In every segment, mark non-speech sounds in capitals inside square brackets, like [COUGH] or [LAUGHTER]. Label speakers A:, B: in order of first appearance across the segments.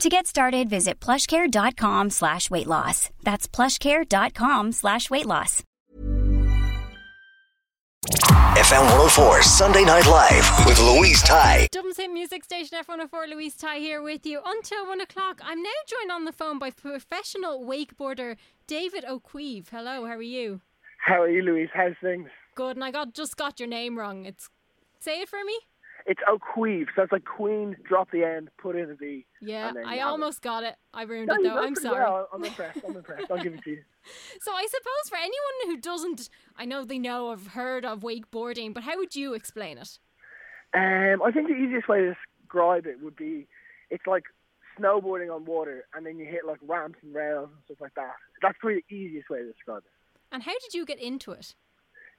A: To get started, visit plushcare.com slash weight loss. That's plushcare.com slash weight loss.
B: FM 104 Sunday Night Live with Louise Ty.
C: Dublin City Music Station F104 Louise Ty here with you until one o'clock. I'm now joined on the phone by professional wakeboarder David O'Caoimh. Hello, how are you?
D: How are you, Louise? How's things?
C: Good, and I got just got your name wrong. It's say it for me.
D: It's O'Caoimh, so it's like Queen, drop the end, put in a V.
C: Yeah, I almost got it. I ruined
D: No,
C: it though. I'm sorry.
D: Well. I'm [LAUGHS] impressed. I'm impressed. I'll give it to you.
C: So I suppose for anyone who doesn't, I know they know have heard of wakeboarding, but how would you explain it?
D: Um, I think the easiest way to describe it would be it's like snowboarding on water, and then you hit like ramps and rails and stuff like that. That's probably the easiest way to describe it.
C: And how did you get into it?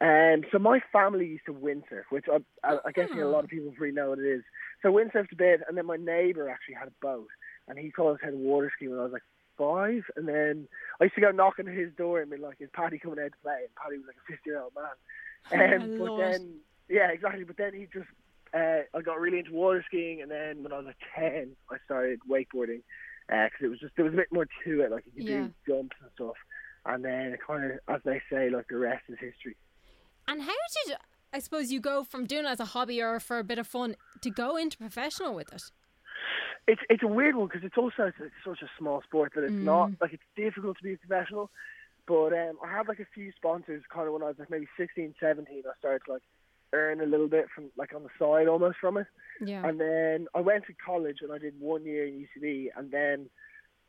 D: Um, so my family used to windsurf, which I, I, I guess a lot of people probably know what it is. So windsurfed a bit, and then my neighbour actually had a boat, and he taught us how to water ski when I was like five. And then I used to go knocking at his door and be like, "Is Paddy coming out to play?" And Paddy was like a fifty-year-old man. Um, [LAUGHS]
C: My
D: but
C: lord.
D: then, yeah, exactly. But then he just, uh, I got really into water skiing, and then when I was like ten, I started wakeboarding because it was just there was a bit more to it. Like you could
C: Yeah.
D: do jumps and stuff. And then it kind of, as they say, like the rest is history.
C: And how did I suppose you go from doing it as a hobby or for a bit of fun to go into professional with it?
D: It's it's a weird one because it's also it's such a small sport that it's
C: Mm.
D: not like it's difficult to be a professional. But um, I had like a few sponsors kind of when I was like maybe 16, 17. I started to like earn a little bit from like on the side almost from it.
C: Yeah.
D: And then I went to college and I did one year in UCD, and then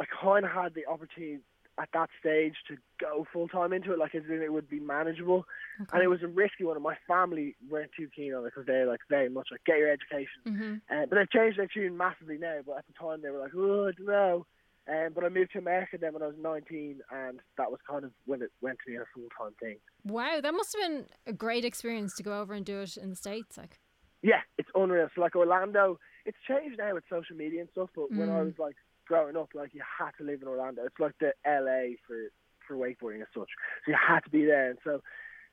D: I kind of had the opportunity at that stage to go full time into it, like it would be manageable. And it was a risky one, and my family weren't too keen on it because they're like very much like get your education.
C: hmm
D: Uh, but they've changed their tune massively now. But at the time, they were like, oh, I don't know. Um, but I moved to America then when I was 19, and that was kind of when it went to be a full time thing.
C: Wow, that must have been a great experience to go over and do it in the States. Like,
D: Yeah, it's unreal. So like Orlando, it's changed now with social media and stuff. But when I
C: Mm.
D: was like growing up, like you had to live in Orlando. It's like the LA for for wakeboarding as such. So you had to be there. And so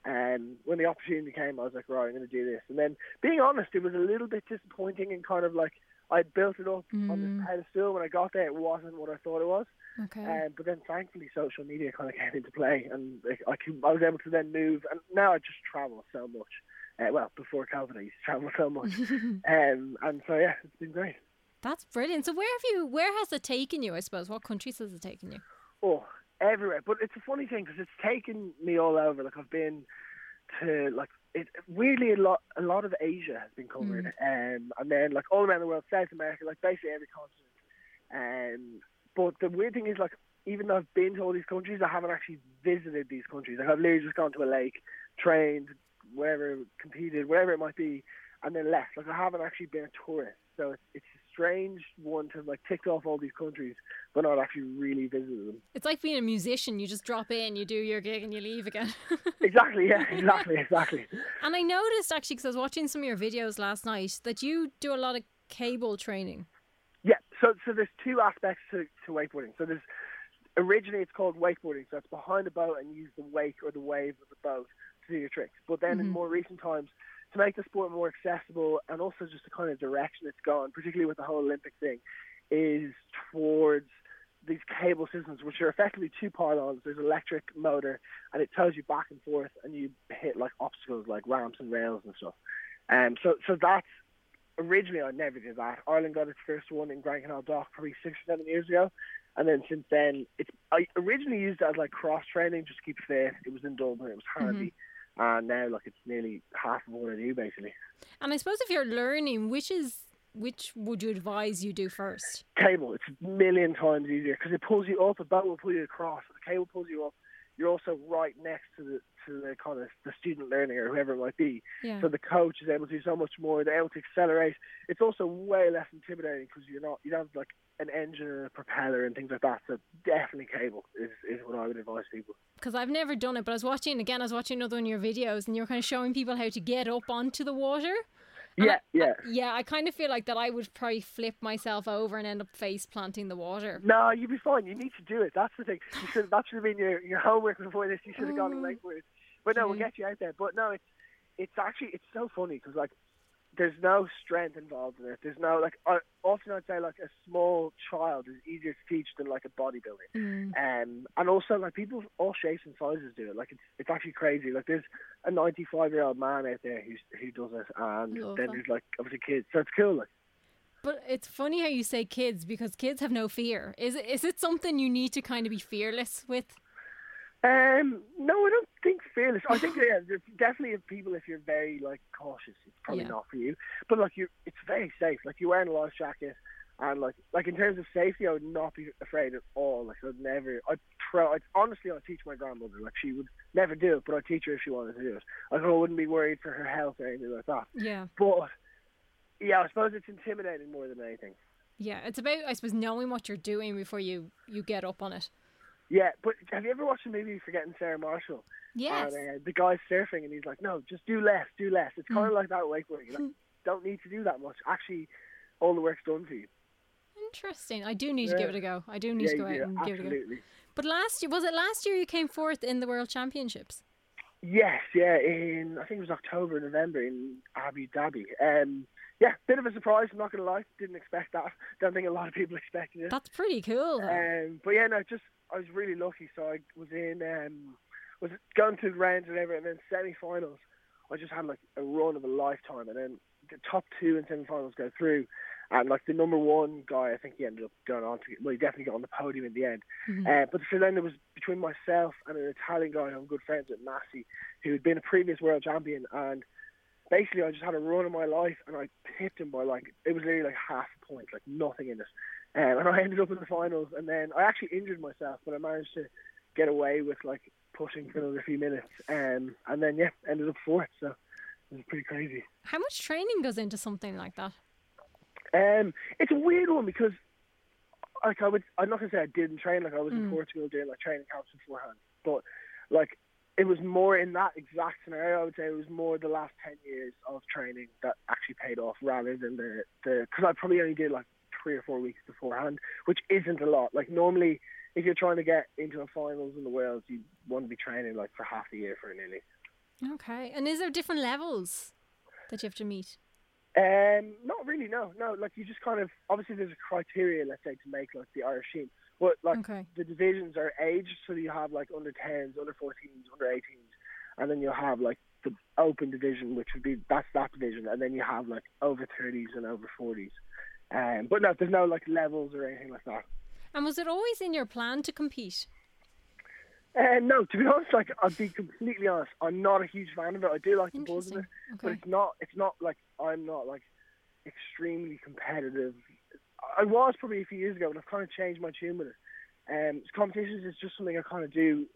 D: um, when the opportunity came, I was like, right, I'm going to do this. And then being honest, it was a little bit disappointing and kind of like I built it up on
C: Mm.
D: this pedestal. When I got there, it wasn't what I thought it was.
C: okay.
D: Um, but then thankfully social media kind of came into play and like, I, could, I was able to then move and now I just travel so much. Uh, well, before COVID I used to travel so much. [LAUGHS] um, and so yeah, it's been great.
C: That's brilliant. So where have you? Where has it taken you? I suppose. What countries has it taken you?
D: Oh, everywhere. But it's a funny thing because it's taken me all over. Like I've been to like it weirdly a lot a lot of Asia has been covered. Um and then like all around the world, South America, like basically every continent. Um but the weird thing is like even though I've been to all these countries, I haven't actually visited these countries. Like I've literally just gone to a lake, trained, wherever, competed, wherever it might be, and then left. Like I haven't actually been a tourist. So it's it's strange one to have like ticked off all these countries but not actually really visited them.
C: It's like being a musician. You just drop in, you do your gig, and you leave again. [LAUGHS]
D: Exactly, yeah, exactly, exactly.
C: and I noticed actually because I was watching some of your videos last night that you do a lot of cable training.
D: Yeah, so so there's two aspects to, to wakeboarding. So there's originally it's called wakeboarding, so it's behind a boat and you use the wake or the wave of the boat to do your tricks. But then in
C: Mhm.
D: more recent times, to make the sport more accessible and also just the kind of direction it's gone, particularly with the whole Olympic thing, is towards these cable systems, which are effectively two pylons. There's an electric motor, and it tows you back and forth, and you hit like obstacles, like ramps and rails and stuff. Um, so so that's originally I never did that. Ireland got its first one in Grand Canal Dock probably six or seven years ago, And then since then, it's I originally used it as like cross training, just to keep fit. It was in Dublin, it was handy, and now like it's nearly half of what I do basically.
C: And I suppose if you're learning, which is which would you advise you do first?
D: Cable, it's a million times easier because it pulls you up. A boat will pull you across. The cable pulls you up. You're also right next to the to the kind of the student learning or whoever it might be.
C: Yeah.
D: So the coach is able to do so much more. They're able to accelerate. It's also way less intimidating because you're not you don't have like an engine and a propeller and things like that. So definitely cable is, is what I would advise people.
C: Because I've never done it, but I was watching again. I was watching another one of your videos, and you're kind of showing people how to get up onto the water.
D: Yeah,
C: I-
D: yeah.
C: Yeah, I kind of feel like that I would probably flip myself over and end up face planting the water.
D: No, you'd be fine. You need to do it. That's the thing. You should. That should have been your, your homework before this. You should have gone
C: Oh,
D: and wakeboard. But no, we'll get you out there. But no, it's it's actually it's so funny because like there's no strength involved in it. There's no like I, often I'd say like a small child is easier to teach than like a bodybuilder.
C: Mm.
D: Um, and also like people of all shapes and sizes do it. Like it's it's actually crazy. Like there's a 95 year old man out there who's who does it, and
C: Love
D: then
C: that.
D: there's like obviously kids. So it's cool. Like.
C: But it's funny how you say kids because kids have no fear. Is it, is it something you need to kind of be fearless with?
D: Um, no, I don't think fearless. I think [LAUGHS] yeah, there's definitely people if you're very like cautious, it's probably
C: Yeah.
D: not for you. But like you, it's very safe. Like you're wearing a life jacket, and like like in terms of safety, I would not be afraid at all. Like I'd never. I'd try. I'd, honestly, I'd teach my grandmother. Like she would never do it, but I'd teach her if she wanted to do it. Like I wouldn't be worried for her health or anything like that.
C: Yeah.
D: But yeah, I suppose it's intimidating more than anything.
C: Yeah, it's about I suppose knowing what you're doing before you you get up on it.
D: Yeah, but have you ever watched the movie Forgetting Sarah Marshall?
C: Yes.
D: And, uh, the guy's surfing and he's like, no, just do less, do less. It's kind of like that wakeboarding. Like, [LAUGHS] don't need to do that much. Actually, all the work's done for you.
C: Interesting. I do need to give it a go. I do need
D: yeah,
C: to go out
D: do,
C: and give it a go. But last year was it last year you came fourth in the World Championships?
D: Yes, yeah, in I think it was October, November in Abu Dhabi. Um, yeah, bit of a surprise. I'm not gonna lie, didn't expect that. [LAUGHS] Don't think a lot of people expected it.
C: That's pretty cool.
D: Um, but yeah, no, just I was really lucky. So I was in, um, was going to the rounds and everything, and then semi-finals. I just had like a run of a lifetime, and then the top two in semi-finals go through, and like the number one guy, I think he ended up going on to, well, he definitely got on the podium in the end. Uh, but so then there was between myself and an Italian guy I'm good friends with, Massey, who had been a previous world champion, and basically I just had a run of my life, and I pipped him by like it was literally like half a point, like nothing in it. Um, and I ended up in the finals, and then I actually injured myself, but I managed to get away with like pushing for another few minutes, um, and then yeah, ended up fourth. So it was pretty crazy.
C: How much training goes into something like that?
D: Um, it's a weird one because, like, I would, I'm not gonna say I didn't train. Like, I was
C: Mm.
D: in Portugal doing like training camps beforehand, but like, it was more in that exact scenario. I would say it was more the last ten years of training that actually paid off rather than the the because I probably only did like three or four weeks beforehand, which isn't a lot. Like normally, if you're trying to get into a finals in the world, you want to be training like for half the year for it nearly.
C: Okay. And is there different levels that you have to meet?
D: Um, not really. No, no. Like you just kind of obviously there's a criteria, let's say, to make like the Irish team. But like
C: Okay.
D: the divisions are aged, so you have like under 10s, under 14s, under 18s, and then you'll have like the open division, which would be that's that division, and then you have like over 30s and over 40s. Um, but no, there's no like levels or anything like that.
C: And was it always in your plan to compete?
D: Uh, no, to be honest, like I'll be completely honest, I'm not a huge fan of it. I do like the buzz of it,
C: Interesting.
D: but it's not. It's not like I'm not like extremely competitive. I was probably a few years ago, but I've kind of changed my tune with it. Um, competitions is just something I kind of do.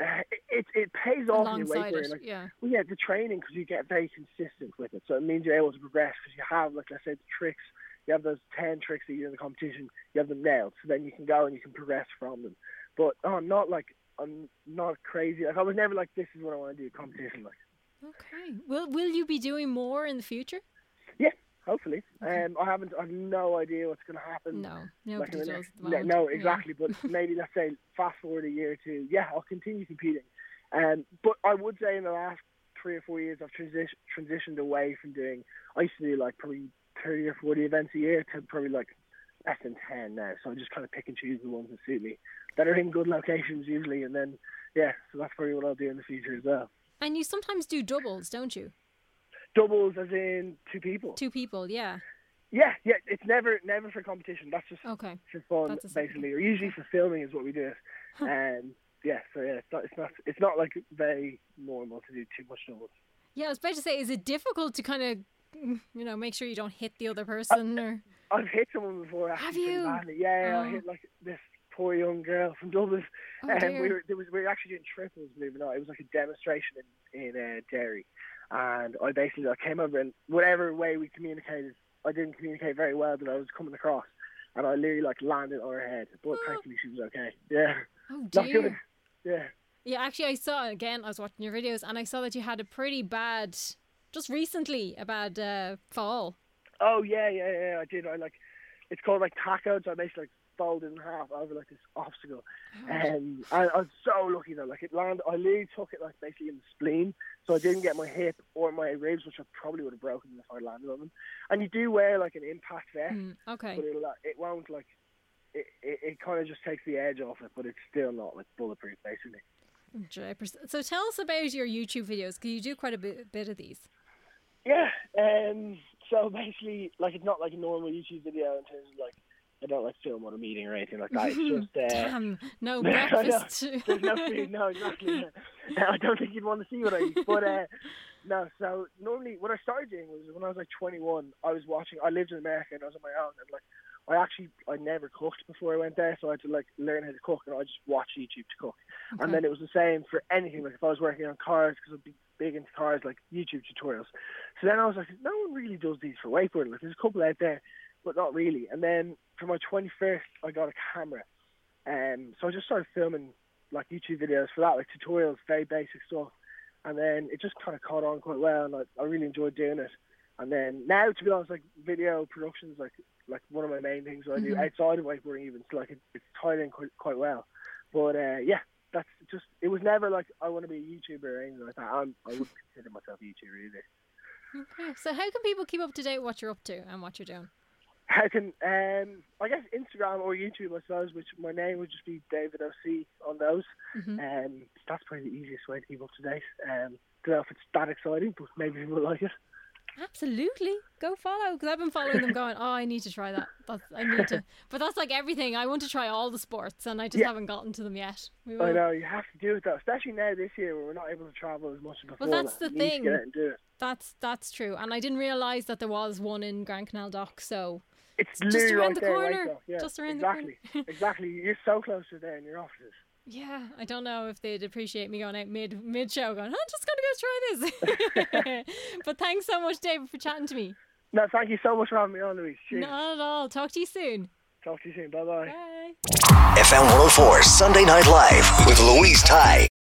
D: Uh, it, it it pays off in weight
C: it,
D: like,
C: yeah.
D: well, yeah, the training because you get very consistent with it, so it means you're able to progress because you have, like, I said, the tricks. You have those ten tricks that you do in the competition. You have them nailed, so then you can go and you can progress from them. But oh, I'm not like I'm not crazy. Like I was never like this is what I want to do competition. Like
C: Okay. Will Will you be doing more in the future?
D: yeah, hopefully. Um, I haven't. I've no idea what's going to happen.
C: No,
D: like
C: nobody
D: in the
C: does.
D: next- no, no,
C: Yeah.
D: exactly. But [LAUGHS] maybe let's say fast forward a year or two. Yeah, I'll continue competing. Um, but I would say in the last three or four years, I've transition, transitioned away from doing. I used to do like probably thirty or forty events a year to probably like less than ten now. So I just kind of pick and choose the ones that suit me, that are in good locations usually, and then yeah. So that's probably what I'll do in the future as well.
C: And you sometimes do doubles, don't you?
D: Doubles as in two people.
C: Two people, yeah.
D: Yeah, yeah. It's never never for competition. That's just
C: Okay.
D: for fun,
C: That's a separate
D: basically, or usually for filming is what we do it. Um, yeah, so yeah, it's not, it's not it's not like very normal to do too much doubles.
C: Yeah, I was about to say, is it difficult to kind of, you know, make sure you don't hit the other person or?
D: I've hit someone before. Actually,
C: Have you?
D: Badly. Yeah, yeah, I
C: Oh.
D: hit like this poor young girl from Dublin.
C: Oh,
D: um, we were there was we were actually doing triples, believe it or not. It was like a demonstration in in uh, Derry, and I basically I came over and whatever way we communicated, I didn't communicate very well that I was coming across, and I literally like landed on her head. But thankfully she was okay. Yeah,
C: Oh [LAUGHS] dear.
D: Yeah.
C: Yeah, actually, I saw again. I was watching your videos, and I saw that you had a pretty bad, just recently, a bad uh, fall.
D: Oh yeah, yeah, yeah. I did. I like. It's called like tacos. I basically like folded in half over like this obstacle, and I, I was so lucky though. Like it landed. I literally took it like basically in the spleen, so I didn't get my hip or my ribs, which I probably would have broken if I landed on them. And you do wear like an impact vest,
C: Mm, okay.
D: but it'll, uh, it won't like. It, it, it kind of just takes the edge off it, but it's still not like bulletproof, basically.
C: So tell us about your YouTube videos, because you do quite a bit, bit of these.
D: Yeah. Um. So basically, like it's not like a normal YouTube video in terms of like I don't like film what I'm eating or anything like that. It's [LAUGHS] just uh,
C: Damn, no [LAUGHS] breakfast. [LAUGHS]
D: there's no food. No, exactly. I don't think you'd want to see what I eat. But uh, no. So normally, what I started doing was when I was like 21. I was watching. I lived in America and I was on my own. And like, I actually I never cooked before I went there, so I had to like learn how to cook, and I just watch YouTube to cook. And then it was the same for anything. Like if I was working on cars, because I'd be big into cars, like YouTube tutorials. So then I was like, no one really does these for wakeboarding. Like there's a couple out there, but not really. And then for my 21st, I got a camera, um, so I just started filming like YouTube videos for that, like tutorials, very basic stuff. And then it just kind of caught on quite well, and I, I really enjoyed doing it. And then now, to be honest, like video productions, like like one of my main things I do outside of wakeboarding, even so like it, it's tied in quite quite well. But uh, yeah, that's just it was never like I want to be a YouTuber or anything like that. I'm, I wouldn't [LAUGHS] consider myself a YouTuber either.
C: Okay, so how can people keep up to date with what you're up to and what you're doing?
D: How can um I guess Instagram or YouTube I suppose, which my name would just be David OC on those. Um that's probably the easiest way to keep up to date. Um don't know if it's that exciting, but maybe people like it.
C: Absolutely, go follow because I've been following them, going, "Oh, I need to try that. That's, I need to." [LAUGHS] But that's like everything. I want to try all the sports, and I just
D: Yeah.
C: haven't gotten to them yet. We
D: I know you have to do it though, especially now this year where we're not able to travel as much as before.
C: that's the
D: you need to
C: thing.
D: get and do it.
C: That's that's true, and I didn't realize that there was one in Grand Canal Dock. So
D: It's
C: just around
D: right
C: the
D: there,
C: corner.
D: Right yeah,
C: Just around the
D: exactly.
C: corner.
D: exactly. You're so close to there in your offices.
C: Yeah, I don't know if they'd appreciate me going out mid mid show, going, "I'm just gonna go try this." [LAUGHS] but thanks so much, David, for chatting to me.
D: No, thank you so much for having me on, Louise. Cheers.
C: Not at all. Talk to you soon.
D: Talk to you soon. Bye bye.
C: Bye.
B: FM 104 Sunday Night Live with Louise Ty.